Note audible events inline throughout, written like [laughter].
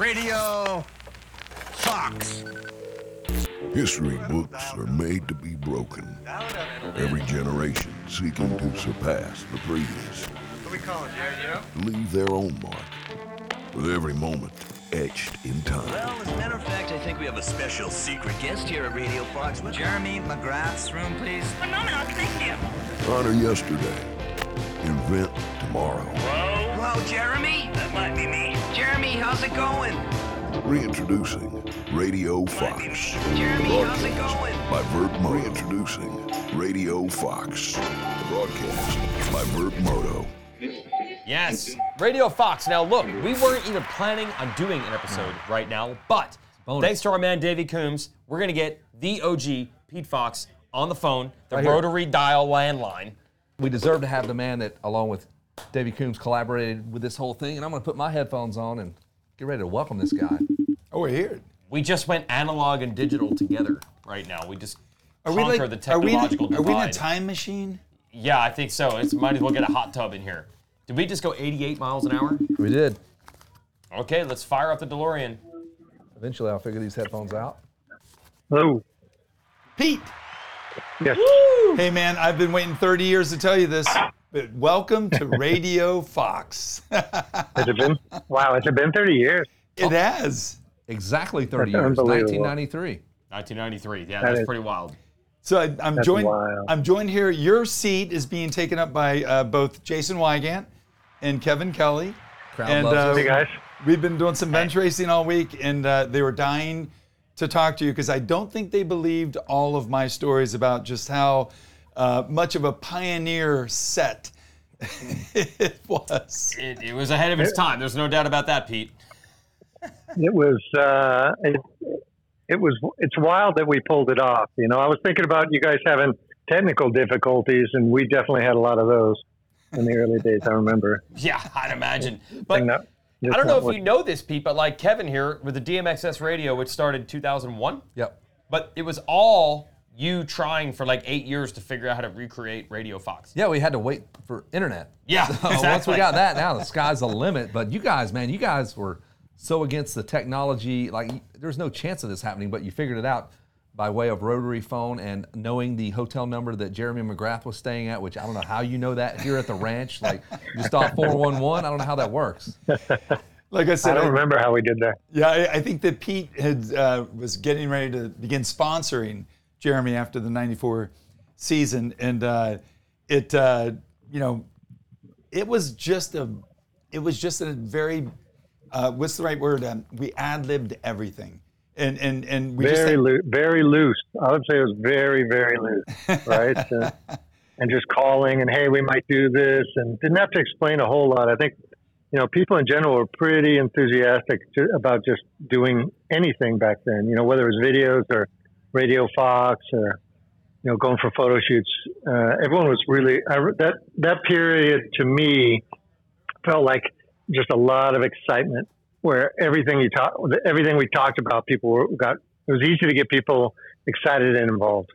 Radio Fox. History books are made to be broken. Every generation seeking to surpass the previous. What we call it, Jerry, you leave their own mark. With every moment etched in time. Well, as a matter of fact, I think we have a special secret guest here at Radio Fox. Jeremy McGrath's room, please. Phenomenal, thank you. Honor yesterday. Invent tomorrow. Hello, Jeremy? That might be me. Jeremy, how's it going? Reintroducing Radio Fox. Jeremy, how's it Broadcast going? by Vurb Moto. Reintroducing Radio Fox. Broadcast by Vurb Moto. Yes. Radio Fox. Now, look, we weren't even planning on doing an episode right now, but thanks to our man Davey Coombs, we're going to get the OG Pete Fox on the phone, the Right here. rotary dial landline. We deserve to have the man that, along with Davey Coombs, collaborated with this whole thing. And I'm going to put my headphones on and get ready to welcome this guy. Oh, we're here. We just went analog and digital together right now. We just Are we conquer like? the Are we, technological are we in a time machine? Yeah, I think so. It's might as well get a hot tub in here. Did we just go 88 miles an hour? We did. Okay, let's fire up the DeLorean. Eventually, I'll figure these headphones out. Hello. Pete. Yes. Hey, man, I've been waiting 30 years to tell you this, but welcome to [laughs] Radio Fox. Has it been? Wow, has it been 30 years? it has. Exactly 30 That's years, 1993. 1993. Yeah, That that's is- pretty wild. So I, I'm joined. wild. I'm joined here. Your seat is being taken up by uh, both Jason Weigandt and Kevin Kelly. Crowd and loves uh, it. Hey, guys. we've been doing some bench racing all week, and uh, they were dying to talk to you because I don't think they believed all of my stories about just how uh, much of a pioneer set [laughs] it was. It, it was ahead of its time. There's no doubt about that, Pete. It was. Uh, it, it was. It's wild that we pulled it off. You know, I was thinking about you guys having technical difficulties, and we definitely had a lot of those in the early days. I remember. [laughs] Yeah, I'd imagine. But Thing that- I don't know if you know this, Pete, but like Kevin here with the DMXS radio, which started 2001, Yep. but it was all you trying for like eight years to figure out how to recreate Radio Fox. Yeah, we had to wait for internet. Yeah, So [laughs] Once we got that, now the sky's the limit. But you guys, man, you guys were so against the technology. Like, there's no chance of this happening, but you figured it out by way of rotary phone and knowing the hotel number that Jeremy McGrath was staying at, which I don't know how you know that here at the ranch. Like, you just thought 411. I don't know how that works. [laughs] Like I said, I don't remember how we did that. Yeah, I, I think that Pete had uh, was getting ready to begin sponsoring Jeremy after the '94 season, and uh, it, uh, you know, it was just a, it was just a very, uh, what's the right word? Um, we ad libbed everything, and and and we just Very had- loose. Very loose. I would say it was very, very loose. Right. [laughs] Uh, and just calling and hey, we might do this, and didn't have to explain a whole lot. I think you know people in general were pretty enthusiastic to, about just doing anything back then. You know, whether it was videos or Radio Fox or you know going for photo shoots. Uh, everyone was really I, that that period to me felt like just a lot of excitement where everything you talk everything we talked about people were, got it was easy to get people excited and involved.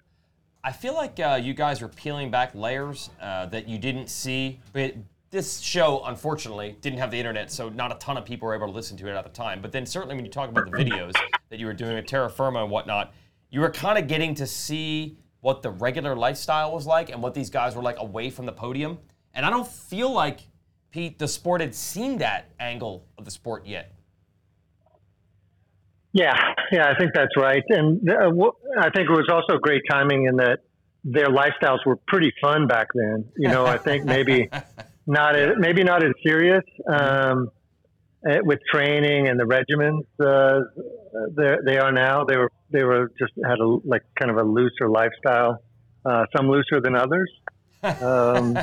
I feel like uh, you guys are peeling back layers uh, that you didn't see. But this show, unfortunately, didn't have the internet, so not a ton of people were able to listen to it at the time. But then certainly when you talk about the videos that you were doing at Terra Firma and whatnot, you were kind of getting to see what the regular lifestyle was like and what these guys were like away from the podium. And I don't feel like Pete, the sport had seen that angle of the sport yet. Yeah, yeah, I think that's right. And uh, wh- I think it was also great timing in that their lifestyles were pretty fun back then. You know, I think maybe [laughs] not as, maybe not as serious um, with training and the regimens uh, they they are now. They were they were just had a like kind of a looser lifestyle, uh, some looser than others. Um, [laughs]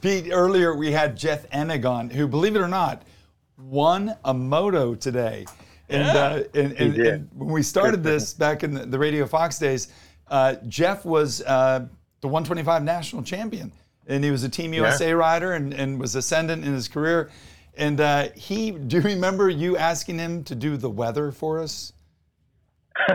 Pete, earlier we had Jeff Emig on, who, believe it or not, won a moto today. And, uh, and, and, did. and when we started this back in the, the Radio Fox days, uh, Jeff was uh, the 125 national champion. And he was a Team USA rider and, and was ascendant in his career. And uh, he, do you remember you asking him to do the weather for us? [laughs]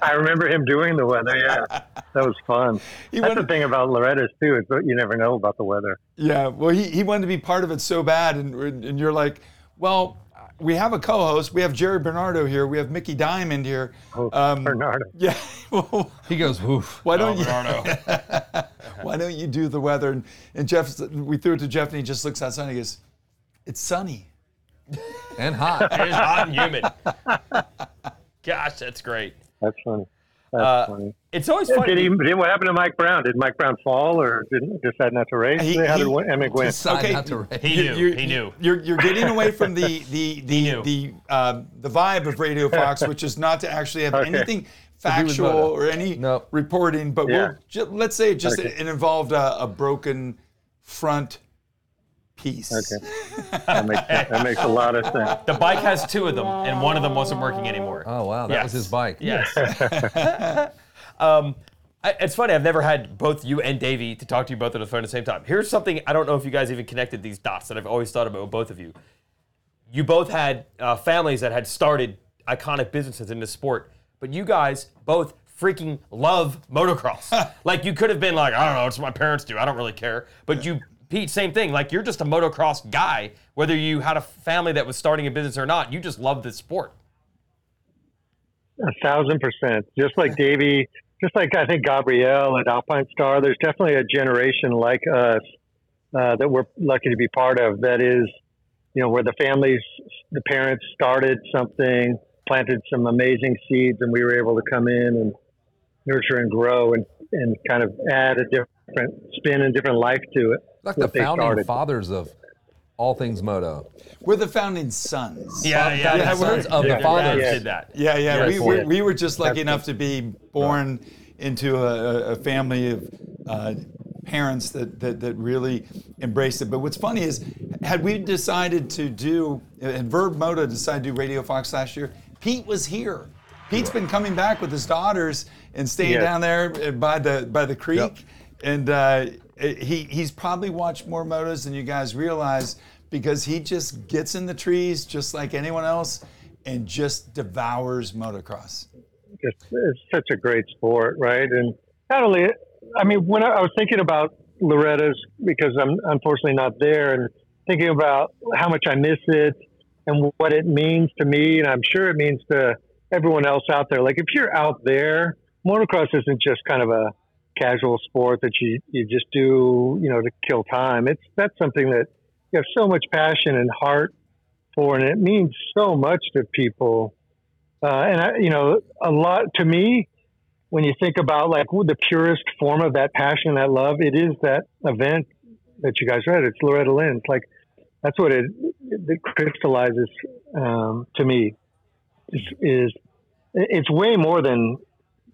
I remember him doing the weather. Yeah, that was fun. [laughs] He That's the thing about Loretta's too is that you never know about the weather. Yeah, well, he, he wanted to be part of it so bad, and and you're like, well, we have a co-host, we have Jerry Bernardo here, we have Mickey Dymond here. Um, Bernardo. Yeah, [laughs] well, He goes, woof. why don't you Bernardo. Why don't you do the weather? And, and Jeff, we threw it to Jeff, and he just looks outside and he goes, it's sunny. [laughs] And hot. It is hot and humid. [laughs] Gosh, that's great. That's funny. That's Uh, funny. It's always funny. Did he? Did, what happened to Mike Brown? Did Mike Brown fall or didn't decide not to race? He- How he- did Emig win? Okay. not to race. He You- knew. you're- he knew. You're, you're getting away from the the [laughs] the knew. the uh, the vibe of Radio Fox, which is not to actually have Okay. anything with factual or any Nope. reporting. But Yeah. we'll ju- let's say it just Okay. it involved a, a broken front piece. Okay, that makes, that makes a lot of sense. The bike has two of them, and one of them wasn't working anymore. Oh, wow. That was his bike. Yes. [laughs] [laughs] um, I, it's funny. I've never had both you and Davey to talk to you both on the phone at the same time. Here's something I don't know if you guys even connected these dots that I've always thought about with both of you. You both had uh, families that had started iconic businesses in this sport, but you guys both freaking love motocross. [laughs] like you could have been like, I don't know, it's what my parents do. I don't really care. But you, Pete, same thing. Like you're just a motocross guy, whether you had a family that was starting a business or not. You just love this sport. A thousand percent. Just like Davey, just like I think Gabrielle at Alpine Star, there's definitely a generation like us uh, that we're lucky to be part of. That is, you know, where the families, the parents started something, planted some amazing seeds, and we were able to come in and nurture and grow and, and kind of add a different spin and different life to it. Like the founding started. fathers of all things moto. We're the founding sons. Yeah, yeah, Founding yeah. sons of Their the fathers. dads did that. Yeah, yeah. Yeah, we, we, we were just lucky That's enough to be born into a, a family of uh, parents that, that, that really embraced it. But what's funny is, had we decided to do, and Vurb Moto decided to do Radio Fox last year, Pete was here. Pete's been coming back with his daughters and staying Yes. down there by the by the creek, and uh, he he's probably watched more motos than you guys realize because he just gets in the trees just like anyone else and just devours motocross. just it's such a great sport, right? And not only, I mean, when I, I was thinking about Loretta's because I'm unfortunately not there, and thinking about how much I miss it and what it means to me, and I'm sure it means to everyone else out there. Like if you're out there, motocross isn't just kind of a casual sport that you you just do, you know, to kill time. It's that's something that you have so much passion and heart for, and it means so much to people. Uh, and I, you know, a lot to me, when you think about like the purest form of that passion, that love, it is that event that you guys read. It's Loretta Lynn's. Like that's what it, it crystallizes um, to me. Is, is it's way more than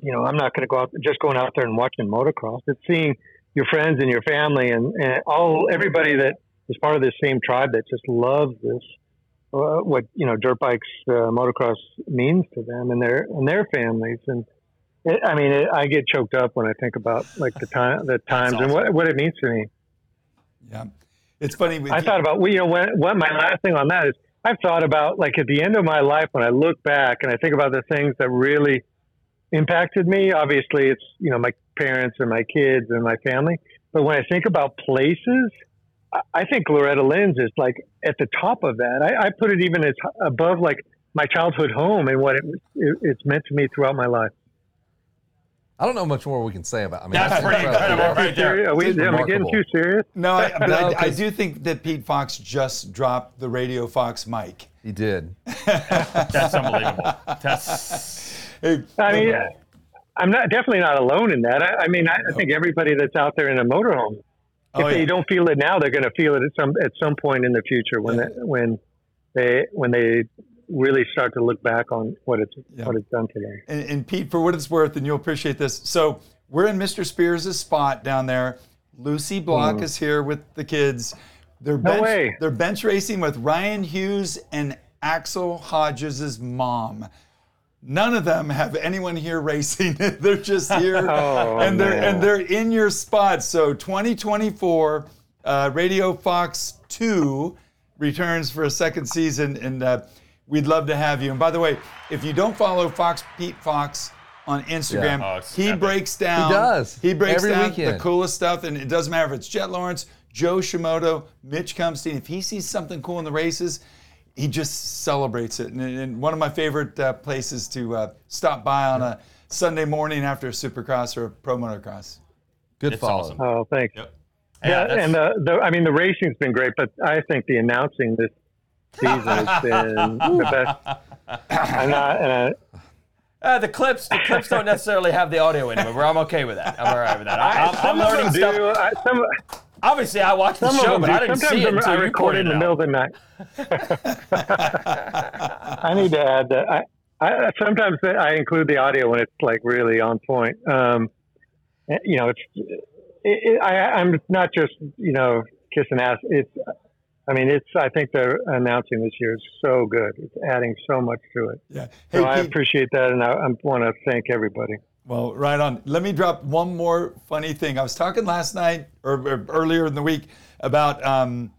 you know. I'm not going to go out just going out there and watching motocross. It's seeing your friends and your family and, and all everybody that is part of this same tribe that just loves this uh, what you know dirt bikes uh, motocross means to them and their and their families and it, I mean it, I get choked up when I think about like the time the times and what what it means to me. Yeah, it's funny. I you- thought about well, you know what what my last thing on that is I've thought about like at the end of my life when I look back and I think about the things that really impacted me. Obviously, it's you know my parents and my kids and my family. But when I think about places, I- I think Loretta Lynn's is like at the top of that. I, I put it even as above like my childhood home and what it, it, it's meant to me throughout my life. I don't know much more we can say about. I mean, That's pretty incredible right there. Are we, It's am I getting too serious? no, I, [laughs] but No, I, I 'cause- do think that Pete Fox just dropped the Radio Fox mic. He did. [laughs] That's unbelievable. That's I mean, I'm not definitely not alone in that. I, I mean, I, I think everybody that's out there in a motorhome, oh, if Oh, they yeah. don't feel it now, they're going to feel it at some at some point in the future when Yeah. they, when they when they really start to look back on what it's Yeah. what it's done to them. and, and Pete, for what it's worth, and you'll appreciate this. So we're in Mr. Spears' spot down there. Lucy Block is here with the kids. They're bench, way. they're bench racing with Ryan Hughes and Axell Hodges' mom. None of them have anyone here racing. [laughs] they're just [laughs] here, Oh, and they're man. and they're in your spot. So 2024, uh, Radio Fox Two returns for a second season, and uh, we'd love to have you. And by the way, if you don't follow Fox Pete Fox on Instagram, Yeah. Oh, it's he epic. breaks down. He does. He breaks Every down weekend. the coolest stuff, and it doesn't matter if it's Jett Lawrence, Jo Shimoda, Mitch Cumstein. If he sees something cool in the races, he just celebrates it. And, and one of my favorite uh, places to uh, stop by on a Sunday morning after a Supercross or a Pro Motocross. Good It's follow. awesome. Oh, thanks. Yep. Yeah, that's- and the, the I mean the racing's been great, but I think the announcing this season has been the [laughs] best. I'm not, and I, Uh, the clips, the clips don't necessarily have the audio in them, but I'm okay with that. I'm all right with that. I, I'm, I'm learning them stuff. do. I, some, Obviously, I watched the show, but do. I didn't Sometimes see it I'm- until I you record in the it middle of the night. [laughs] I need to add that. I, I sometimes I include the audio when it's like really on point. Um, you know, it's it, it, I, I'm not just you know kissing ass. It's I mean, it's. I think the announcing this year is so good. It's adding so much to it. Yeah. So I Pete, appreciate that, and I, I want to thank everybody. Well, right on. Let me drop one more funny thing. I was talking last night or, or earlier in the week about um,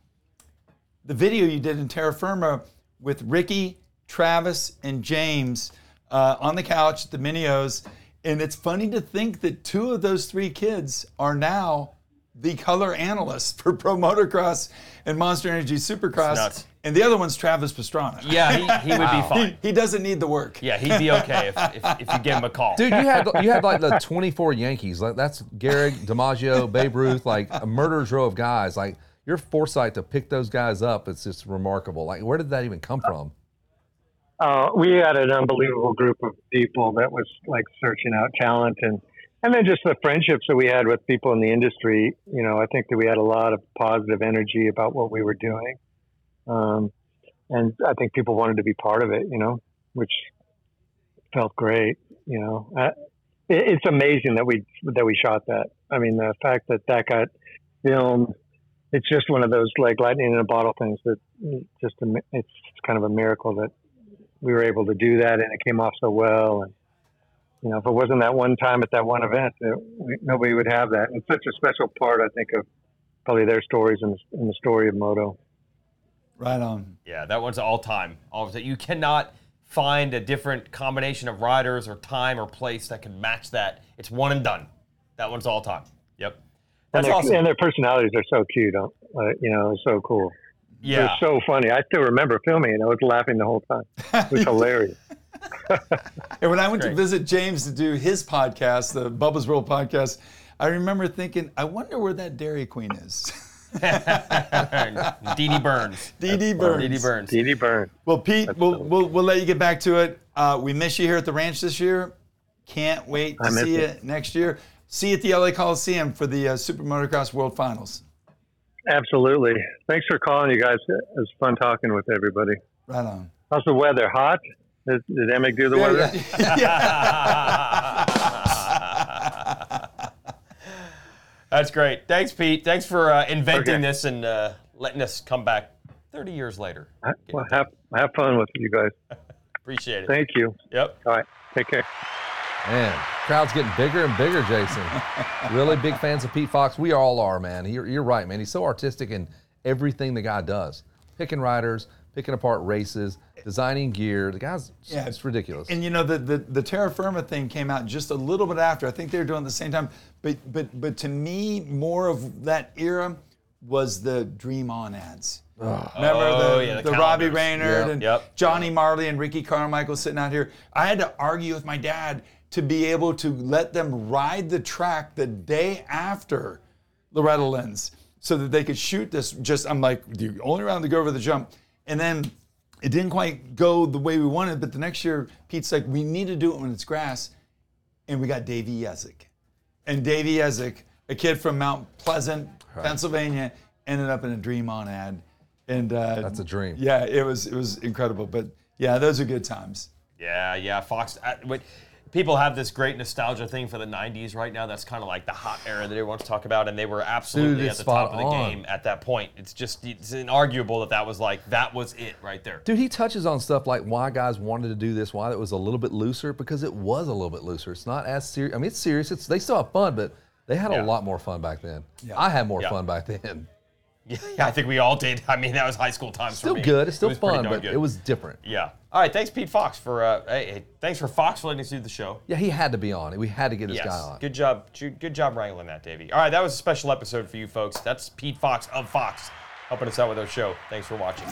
the video you did in Terra Firma with Ricky, Travis, and James uh, on the couch at the Minios. And it's funny to think that two of those three kids are now the color analyst for [laughs] Pro Motocross and Monster Energy Supercross. nuts. And the other one's Travis Pastrana. Yeah, he, he would be fine. He, he doesn't need the work. Yeah, he'd be okay if, if, if you give him a call. Dude, you had you had like the 24 Yankees. Like that's Gehrig, DiMaggio, Babe Ruth, like a murderer's row of guys. Like your foresight to pick those guys up, it's just remarkable. Like where did that even come from? Uh, we had an unbelievable group of people that was like searching out talent and and then just the friendships that we had with people in the industry. You know, I think that we had a lot of positive energy about what we were doing, um, and I think people wanted to be part of it. You know, which felt great. You know, uh, it, it's amazing that we that we shot that. I mean, the fact that that got filmed. It's just one of those like lightning in a bottle things that just it's kind of a miracle that we were able to do that and it came off so well and you know if it wasn't that one time at that one event it, nobody would have that and it's such a special part i think of probably their stories and the, and the story of moto Right on. Yeah, that one's all time. All time. You cannot find a different combination of riders or time or place that can match that. It's one and done. That one's all time. Yep. That's and, awesome. and their personalities are so cute uh, you know it's so cool yeah. they're so funny i still remember filming and i was laughing the whole time it was [laughs] hilarious And when I went to visit James to do his podcast, the Bubba's World podcast, I remember thinking, I wonder where that Dairy Queen is. [laughs] Dee Dee [laughs] Burns. Dee Dee Burns. Dee Dee Burns. Dee Dee Byrne. Well, Pete, we'll, we'll, we'll let you get back to it. Uh, we miss you here at the ranch this year. Can't wait to see you it. next year. See you at the LA Coliseum for the uh, Super Motocross World Finals. absolutely thanks for calling you guys it was fun talking with everybody Right on. how's the weather hot did, did Emig do the weather [laughs] [laughs] That's great. Thanks, Pete. Thanks for uh, inventing Okay. this and uh, letting us come back 30 years later. well, have, have fun with you guys [laughs] Appreciate it. thank you Yep. all right take care Man, crowd's getting bigger and bigger, Jason. really big fans of Pete Fox. We all are, man. You're, you're right, man. He's so artistic in everything the guy does. Picking riders, picking apart races, designing gear. The guy's Yeah. it's ridiculous. And you know the, the the Terra Firma thing came out just a little bit after. I think they were doing it at the same time. But but but to me, more of that era was the Dream On ads. Remember Oh, the, yeah, the the Robbie. Reynard Yep, and yep. Johnny Marley and Ricky Carmichael sitting out here. I had to argue with my dad to be able to let them ride the track the day after Loretta Lynn's so that they could shoot this. Just I'm like, the only round to go over the jump, and then it didn't quite go the way we wanted. But the next year, Pete's like, we need to do it when it's grass, and we got Davey Yezik, and Davey Yezik, a kid from Mount Pleasant, Pennsylvania, ended up in a Dream On ad, and uh, That's a dream. Yeah, it was it was incredible. But yeah, those are good times. Yeah, yeah. Fox. Uh, but people have this great nostalgia thing for the '90s right now. That's kind of like the hot era that everyone's talk about, and they were absolutely Dude, at the top of the on. game at that point. It's just it's inarguable that that was like that was it right there. Dude, he touches on stuff like why guys wanted to do this, why it was a little bit looser, because it was a little bit looser. It's not as serious. I mean, it's serious. It's they still have fun, but they had Yeah. a lot more fun back then. Yeah. I had more Yeah. fun back [laughs] then. [laughs] Yeah, I think we all did. I mean, that was high school times Still for me. good. It's still It fun, but good. it was different. Yeah. All right. Thanks, Pete Fox, for uh, hey, hey, thanks for Fox for letting us do the show. Yeah, he had to be on. We had to get this Yes. guy on. Good job. Good good job wrangling that, Davey. All right, that was a special episode for you folks. That's Pete Fox of Fox helping us out with our show. Thanks for watching.